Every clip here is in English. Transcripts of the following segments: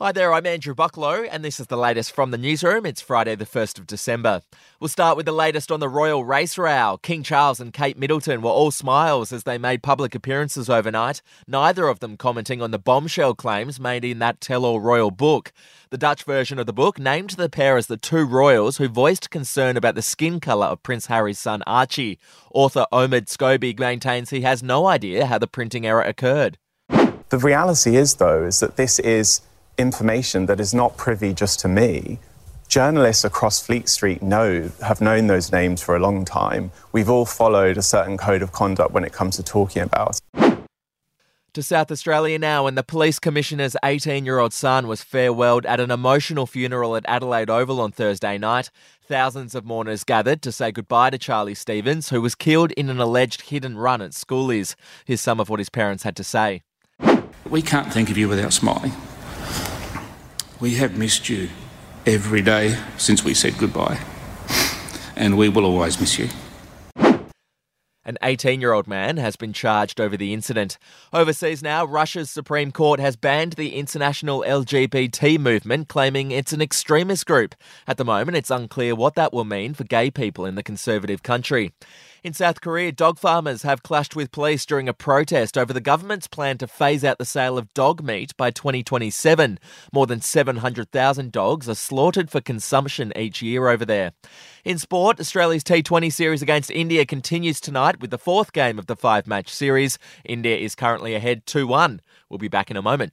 Hi there, I'm Andrew Bucklow, and this is the latest from the newsroom. It's Friday, the 1st of December. We'll start with the latest on the royal race row. King Charles and Kate Middleton were all smiles as they made public appearances overnight, neither of them commenting on the bombshell claims made in that tell all royal book. The Dutch version of the book named the pair as the two royals who voiced concern about the skin colour of Prince Harry's son Archie. Author Omid Scobie maintains he has no idea how the printing error occurred. The reality is, though, is that this is information that is not privy just to me. Journalists across Fleet Street know, have known those names for a long time. We've all followed a certain code of conduct when it comes to talking about. To South Australia now, and the police commissioner's 18 year old son was farewelled at an emotional funeral at Adelaide Oval on Thursday night. Thousands of mourners gathered to say goodbye to Charlie Stevens, who was killed in an alleged hit and run at schoolies. Here's some of what his parents had to say. We can't think of you without smiling. We have missed you every day since we said goodbye, and we will always miss you. An 18 year old man has been charged over the incident. Overseas now, Russia's Supreme Court has banned the international LGBT movement, claiming it's an extremist group. At the moment, it's unclear what that will mean for gay people in the conservative country. In South Korea, dog farmers have clashed with police during a protest over the government's plan to phase out the sale of dog meat by 2027. More than 700,000 dogs are slaughtered for consumption each year over there. In sport, Australia's T20 series against India continues tonight with the fourth game of the five match series. India is currently ahead 2 1. We'll be back in a moment.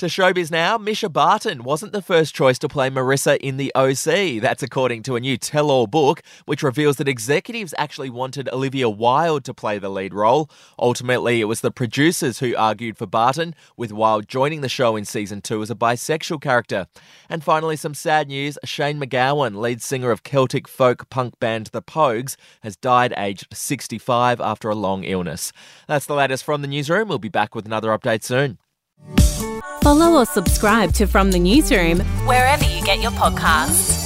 To showbiz now, Mischa Barton wasn't the first choice to play Marissa in the OC. That's according to a new tell all book, which reveals that executives actually wanted Olivia Wilde to play the lead role. Ultimately, it was the producers who argued for Barton, with Wilde joining the show in season two as a bisexual character. And finally, some sad news Shane MacGowan, lead singer of Celtic folk punk band The Pogues, has died aged 65 after a long illness. That's the latest from the newsroom. We'll be back with another update soon. Follow or subscribe to From the Newsroom wherever you get your podcasts.